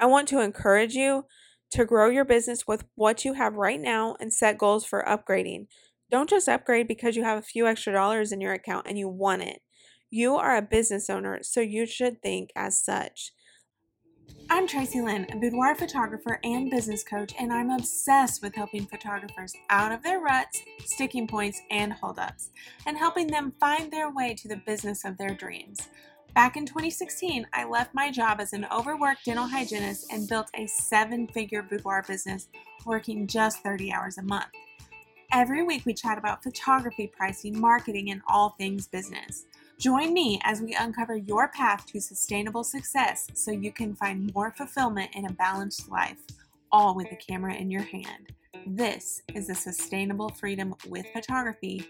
I want to encourage you to grow your business with what you have right now and set goals for upgrading. Don't just upgrade because you have a few extra dollars in your account and you want it. You are a business owner, so you should think as such. I'm Tracy Lynn, a boudoir photographer and business coach, and I'm obsessed with helping photographers out of their ruts, sticking points, and holdups, and helping them find their way to the business of their dreams. Back in 2016, I left my job as an overworked dental hygienist and built a seven figure boudoir business working just 30 hours a month. Every week, we chat about photography, pricing, marketing, and all things business. Join me as we uncover your path to sustainable success so you can find more fulfillment in a balanced life, all with the camera in your hand. This is the Sustainable Freedom with Photography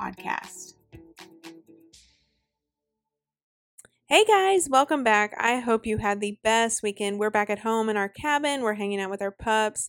podcast. Hey guys, welcome back. I hope you had the best weekend. We're back at home in our cabin. We're hanging out with our pups.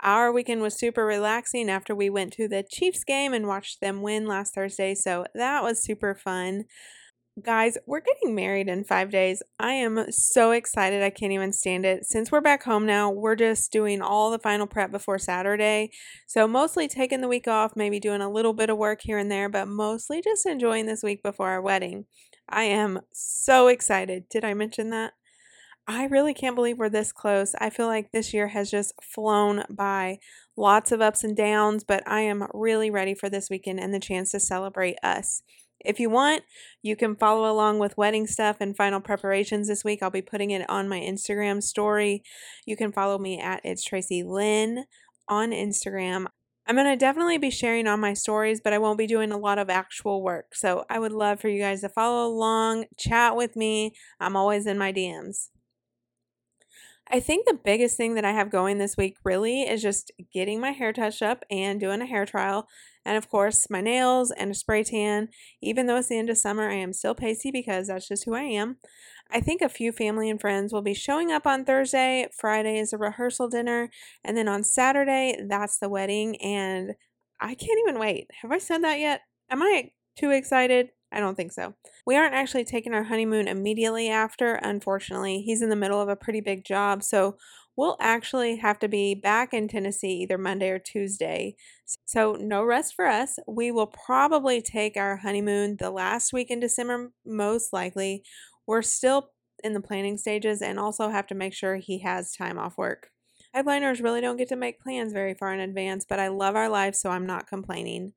Our weekend was super relaxing after we went to the Chiefs game and watched them win last Thursday, so that was super fun. Guys, we're getting married in five days. I am so excited. I can't even stand it. Since we're back home now, we're just doing all the final prep before Saturday. So, mostly taking the week off, maybe doing a little bit of work here and there, but mostly just enjoying this week before our wedding. I am so excited. Did I mention that? I really can't believe we're this close. I feel like this year has just flown by. Lots of ups and downs, but I am really ready for this weekend and the chance to celebrate us. If you want, you can follow along with wedding stuff and final preparations this week. I'll be putting it on my Instagram story. You can follow me at It's Tracy Lynn on Instagram. I'm going to definitely be sharing on my stories, but I won't be doing a lot of actual work. So I would love for you guys to follow along, chat with me. I'm always in my DMs. I think the biggest thing that I have going this week really is just getting my hair touched up and doing a hair trial. And of course, my nails and a spray tan. Even though it's the end of summer, I am still pasty because that's just who I am. I think a few family and friends will be showing up on Thursday. Friday is a rehearsal dinner. And then on Saturday, that's the wedding. And I can't even wait. Have I said that yet? Am I too excited? I don't think so. We aren't actually taking our honeymoon immediately after, unfortunately. He's in the middle of a pretty big job, so we'll actually have to be back in Tennessee either Monday or Tuesday. So, no rest for us. We will probably take our honeymoon the last week in December, most likely. We're still in the planning stages and also have to make sure he has time off work. Headliners really don't get to make plans very far in advance, but I love our life, so I'm not complaining.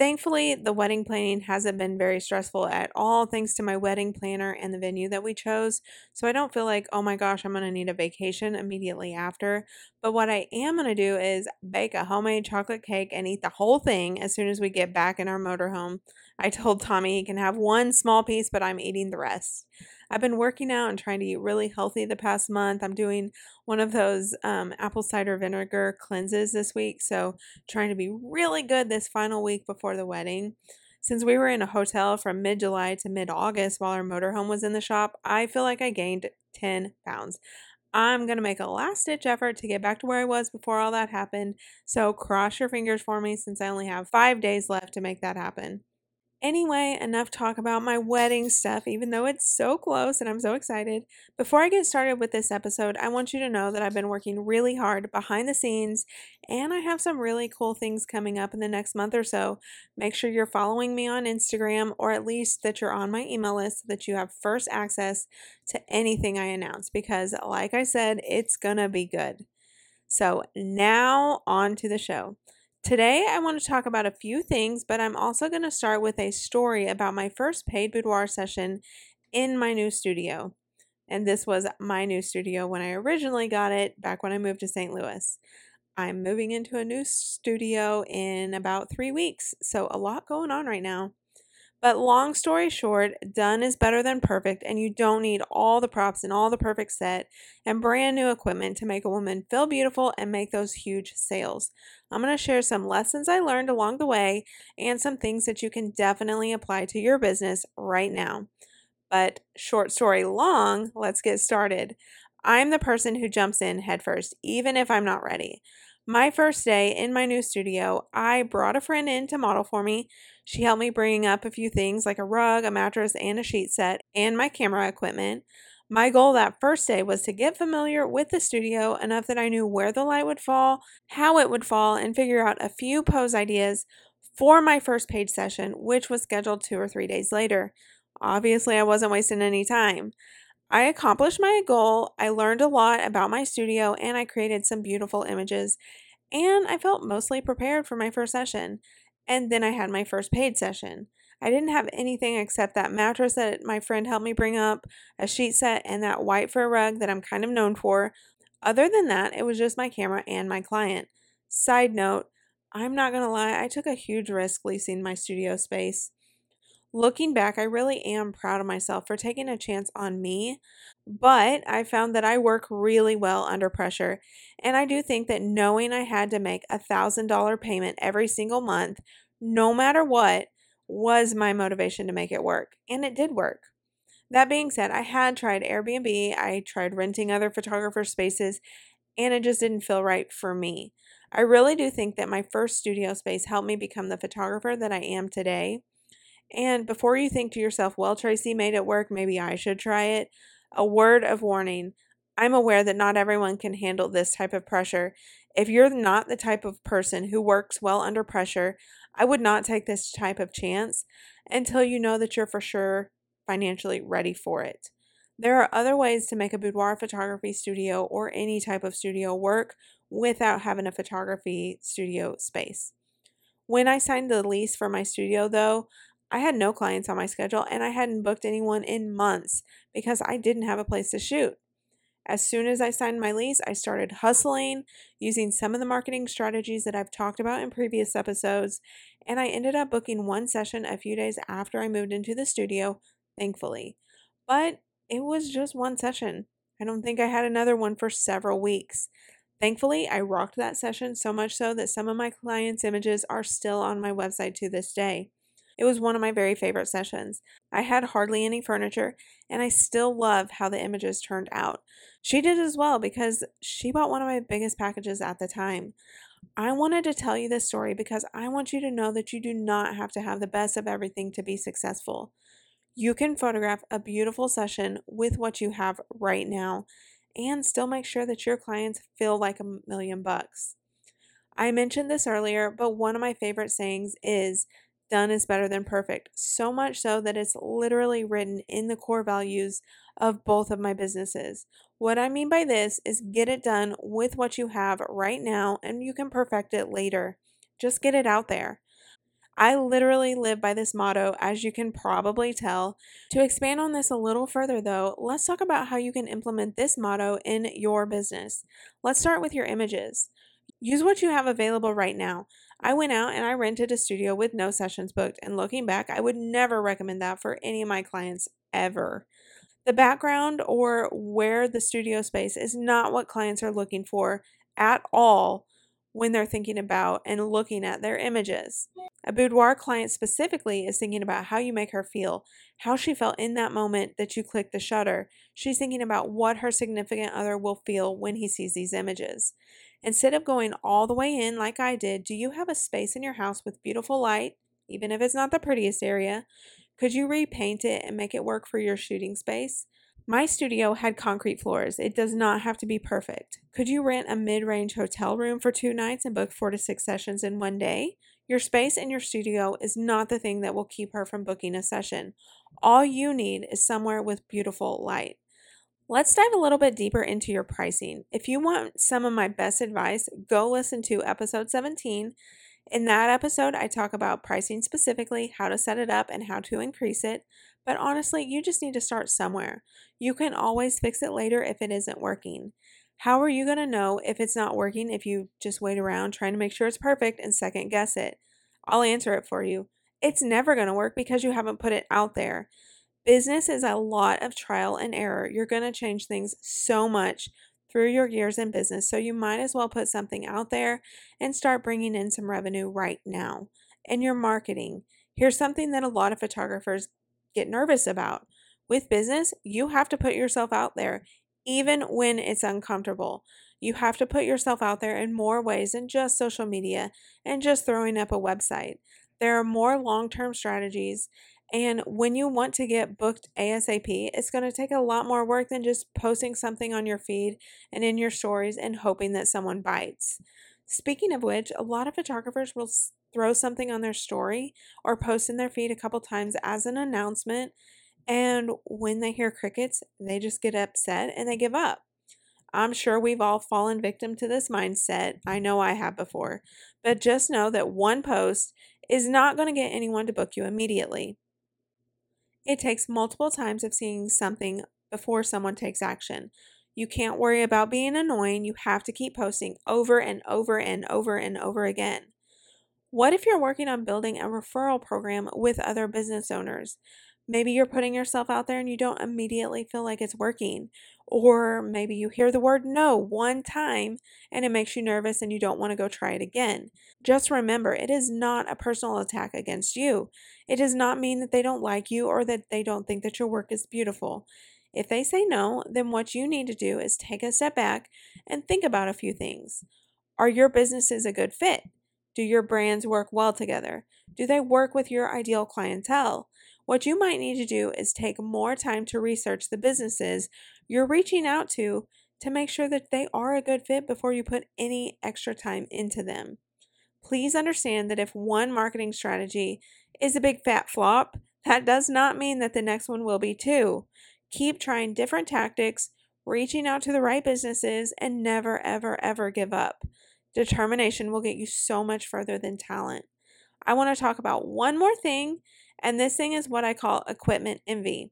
Thankfully, the wedding planning hasn't been very stressful at all, thanks to my wedding planner and the venue that we chose. So I don't feel like, oh my gosh, I'm going to need a vacation immediately after. But what I am going to do is bake a homemade chocolate cake and eat the whole thing as soon as we get back in our motorhome. I told Tommy he can have one small piece, but I'm eating the rest. I've been working out and trying to eat really healthy the past month. I'm doing one of those um, apple cider vinegar cleanses this week. So, trying to be really good this final week before the wedding. Since we were in a hotel from mid July to mid August while our motorhome was in the shop, I feel like I gained 10 pounds. I'm going to make a last ditch effort to get back to where I was before all that happened. So, cross your fingers for me since I only have five days left to make that happen. Anyway, enough talk about my wedding stuff, even though it's so close and I'm so excited. Before I get started with this episode, I want you to know that I've been working really hard behind the scenes and I have some really cool things coming up in the next month or so. Make sure you're following me on Instagram or at least that you're on my email list so that you have first access to anything I announce because, like I said, it's gonna be good. So, now on to the show. Today, I want to talk about a few things, but I'm also going to start with a story about my first paid boudoir session in my new studio. And this was my new studio when I originally got it back when I moved to St. Louis. I'm moving into a new studio in about three weeks, so a lot going on right now. But long story short, done is better than perfect, and you don't need all the props and all the perfect set and brand new equipment to make a woman feel beautiful and make those huge sales. I'm going to share some lessons I learned along the way and some things that you can definitely apply to your business right now. But short story long, let's get started. I'm the person who jumps in headfirst, even if I'm not ready. My first day in my new studio, I brought a friend in to model for me. She helped me bring up a few things like a rug, a mattress, and a sheet set, and my camera equipment. My goal that first day was to get familiar with the studio enough that I knew where the light would fall, how it would fall, and figure out a few pose ideas for my first page session, which was scheduled two or three days later. Obviously, I wasn't wasting any time. I accomplished my goal, I learned a lot about my studio, and I created some beautiful images. And I felt mostly prepared for my first session. And then I had my first paid session. I didn't have anything except that mattress that my friend helped me bring up, a sheet set, and that white fur rug that I'm kind of known for. Other than that, it was just my camera and my client. Side note, I'm not going to lie, I took a huge risk leasing my studio space. Looking back, I really am proud of myself for taking a chance on me, but I found that I work really well under pressure. And I do think that knowing I had to make a $1,000 payment every single month, no matter what, was my motivation to make it work. And it did work. That being said, I had tried Airbnb, I tried renting other photographer spaces, and it just didn't feel right for me. I really do think that my first studio space helped me become the photographer that I am today. And before you think to yourself, well, Tracy made it work, maybe I should try it, a word of warning. I'm aware that not everyone can handle this type of pressure. If you're not the type of person who works well under pressure, I would not take this type of chance until you know that you're for sure financially ready for it. There are other ways to make a boudoir photography studio or any type of studio work without having a photography studio space. When I signed the lease for my studio, though, I had no clients on my schedule and I hadn't booked anyone in months because I didn't have a place to shoot. As soon as I signed my lease, I started hustling using some of the marketing strategies that I've talked about in previous episodes, and I ended up booking one session a few days after I moved into the studio, thankfully. But it was just one session. I don't think I had another one for several weeks. Thankfully, I rocked that session so much so that some of my clients' images are still on my website to this day. It was one of my very favorite sessions. I had hardly any furniture, and I still love how the images turned out. She did as well because she bought one of my biggest packages at the time. I wanted to tell you this story because I want you to know that you do not have to have the best of everything to be successful. You can photograph a beautiful session with what you have right now and still make sure that your clients feel like a million bucks. I mentioned this earlier, but one of my favorite sayings is Done is better than perfect. So much so that it's literally written in the core values of both of my businesses. What I mean by this is get it done with what you have right now and you can perfect it later. Just get it out there. I literally live by this motto, as you can probably tell. To expand on this a little further, though, let's talk about how you can implement this motto in your business. Let's start with your images. Use what you have available right now. I went out and I rented a studio with no sessions booked, and looking back, I would never recommend that for any of my clients ever. The background or where the studio space is not what clients are looking for at all when they're thinking about and looking at their images. A boudoir client specifically is thinking about how you make her feel, how she felt in that moment that you clicked the shutter. She's thinking about what her significant other will feel when he sees these images. Instead of going all the way in like I did, do you have a space in your house with beautiful light, even if it's not the prettiest area? Could you repaint it and make it work for your shooting space? My studio had concrete floors. It does not have to be perfect. Could you rent a mid range hotel room for two nights and book four to six sessions in one day? Your space in your studio is not the thing that will keep her from booking a session. All you need is somewhere with beautiful light. Let's dive a little bit deeper into your pricing. If you want some of my best advice, go listen to episode 17. In that episode, I talk about pricing specifically, how to set it up, and how to increase it. But honestly, you just need to start somewhere. You can always fix it later if it isn't working. How are you going to know if it's not working if you just wait around trying to make sure it's perfect and second guess it? I'll answer it for you. It's never going to work because you haven't put it out there. Business is a lot of trial and error. You're going to change things so much through your years in business, so you might as well put something out there and start bringing in some revenue right now. And your marketing. Here's something that a lot of photographers get nervous about. With business, you have to put yourself out there, even when it's uncomfortable. You have to put yourself out there in more ways than just social media and just throwing up a website. There are more long term strategies And when you want to get booked ASAP, it's going to take a lot more work than just posting something on your feed and in your stories and hoping that someone bites. Speaking of which, a lot of photographers will throw something on their story or post in their feed a couple times as an announcement. And when they hear crickets, they just get upset and they give up. I'm sure we've all fallen victim to this mindset. I know I have before. But just know that one post is not going to get anyone to book you immediately. It takes multiple times of seeing something before someone takes action. You can't worry about being annoying. You have to keep posting over and over and over and over again. What if you're working on building a referral program with other business owners? Maybe you're putting yourself out there and you don't immediately feel like it's working. Or maybe you hear the word no one time and it makes you nervous and you don't want to go try it again. Just remember, it is not a personal attack against you. It does not mean that they don't like you or that they don't think that your work is beautiful. If they say no, then what you need to do is take a step back and think about a few things. Are your businesses a good fit? Do your brands work well together? Do they work with your ideal clientele? What you might need to do is take more time to research the businesses you're reaching out to to make sure that they are a good fit before you put any extra time into them. Please understand that if one marketing strategy is a big fat flop, that does not mean that the next one will be too. Keep trying different tactics, reaching out to the right businesses, and never, ever, ever give up. Determination will get you so much further than talent. I want to talk about one more thing, and this thing is what I call equipment envy.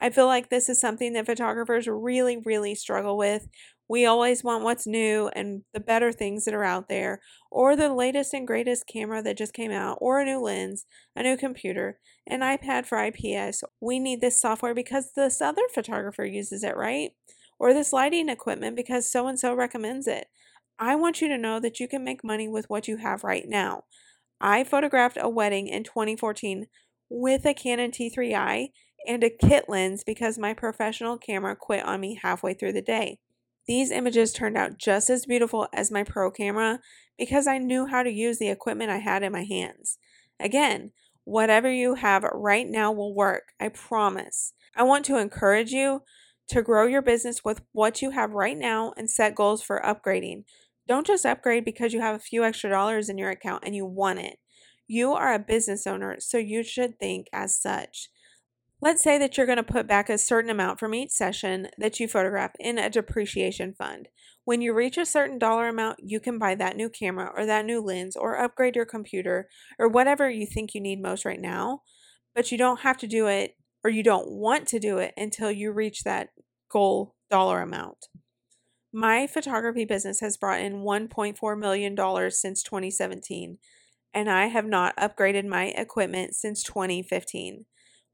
I feel like this is something that photographers really, really struggle with. We always want what's new and the better things that are out there, or the latest and greatest camera that just came out, or a new lens, a new computer, an iPad for IPS. We need this software because this other photographer uses it, right? Or this lighting equipment because so and so recommends it. I want you to know that you can make money with what you have right now. I photographed a wedding in 2014 with a Canon T3i and a kit lens because my professional camera quit on me halfway through the day. These images turned out just as beautiful as my pro camera because I knew how to use the equipment I had in my hands. Again, whatever you have right now will work, I promise. I want to encourage you to grow your business with what you have right now and set goals for upgrading. Don't just upgrade because you have a few extra dollars in your account and you want it. You are a business owner, so you should think as such. Let's say that you're going to put back a certain amount from each session that you photograph in a depreciation fund. When you reach a certain dollar amount, you can buy that new camera or that new lens or upgrade your computer or whatever you think you need most right now. But you don't have to do it or you don't want to do it until you reach that goal dollar amount. My photography business has brought in $1.4 million since 2017, and I have not upgraded my equipment since 2015.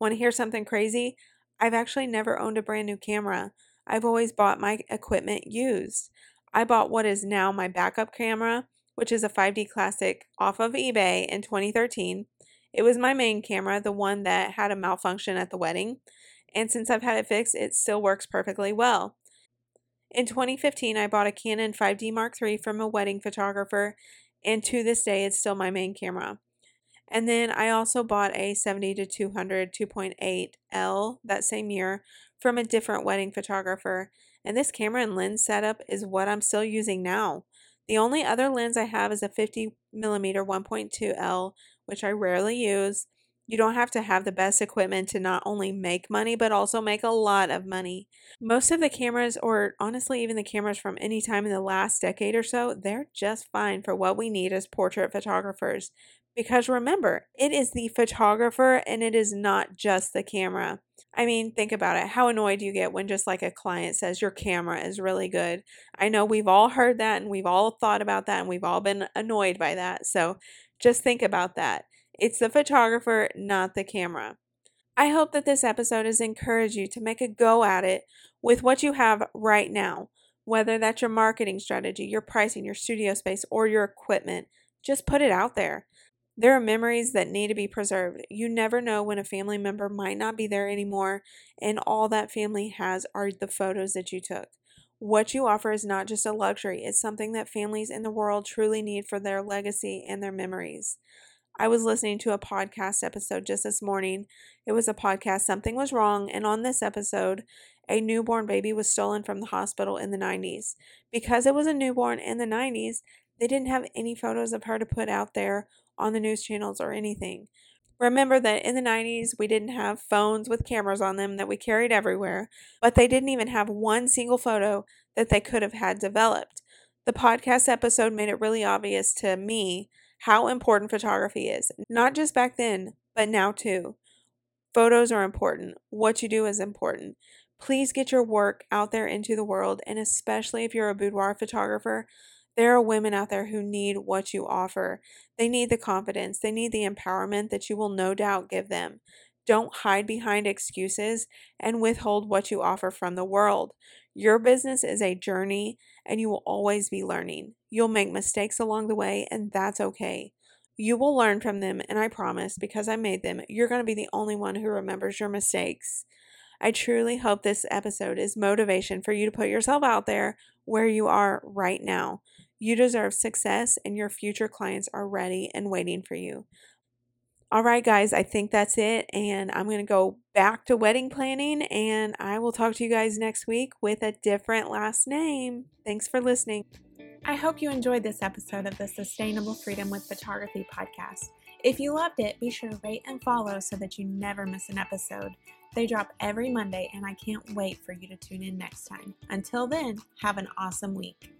Want to hear something crazy? I've actually never owned a brand new camera. I've always bought my equipment used. I bought what is now my backup camera, which is a 5D Classic off of eBay in 2013. It was my main camera, the one that had a malfunction at the wedding, and since I've had it fixed, it still works perfectly well. In 2015, I bought a Canon 5D Mark III from a wedding photographer, and to this day, it's still my main camera. And then I also bought a 70 to 200 2.8 L that same year from a different wedding photographer. And this camera and lens setup is what I'm still using now. The only other lens I have is a 50 millimeter 1.2 L, which I rarely use. You don't have to have the best equipment to not only make money, but also make a lot of money. Most of the cameras, or honestly, even the cameras from any time in the last decade or so, they're just fine for what we need as portrait photographers. Because remember, it is the photographer and it is not just the camera. I mean, think about it. How annoyed do you get when just like a client says your camera is really good? I know we've all heard that and we've all thought about that and we've all been annoyed by that. So just think about that. It's the photographer, not the camera. I hope that this episode has encouraged you to make a go at it with what you have right now, whether that's your marketing strategy, your pricing, your studio space, or your equipment. Just put it out there. There are memories that need to be preserved. You never know when a family member might not be there anymore, and all that family has are the photos that you took. What you offer is not just a luxury, it's something that families in the world truly need for their legacy and their memories. I was listening to a podcast episode just this morning. It was a podcast, Something Was Wrong. And on this episode, a newborn baby was stolen from the hospital in the 90s. Because it was a newborn in the 90s, they didn't have any photos of her to put out there on the news channels or anything. Remember that in the 90s, we didn't have phones with cameras on them that we carried everywhere, but they didn't even have one single photo that they could have had developed. The podcast episode made it really obvious to me how important photography is, not just back then, but now too. Photos are important. What you do is important. Please get your work out there into the world, and especially if you're a boudoir photographer, there are women out there who need what you offer. They need the confidence, they need the empowerment that you will no doubt give them. Don't hide behind excuses and withhold what you offer from the world. Your business is a journey and you will always be learning. You'll make mistakes along the way, and that's okay. You will learn from them, and I promise, because I made them, you're going to be the only one who remembers your mistakes. I truly hope this episode is motivation for you to put yourself out there where you are right now. You deserve success, and your future clients are ready and waiting for you. All right, guys, I think that's it. And I'm going to go back to wedding planning, and I will talk to you guys next week with a different last name. Thanks for listening. I hope you enjoyed this episode of the Sustainable Freedom with Photography podcast. If you loved it, be sure to rate and follow so that you never miss an episode. They drop every Monday, and I can't wait for you to tune in next time. Until then, have an awesome week.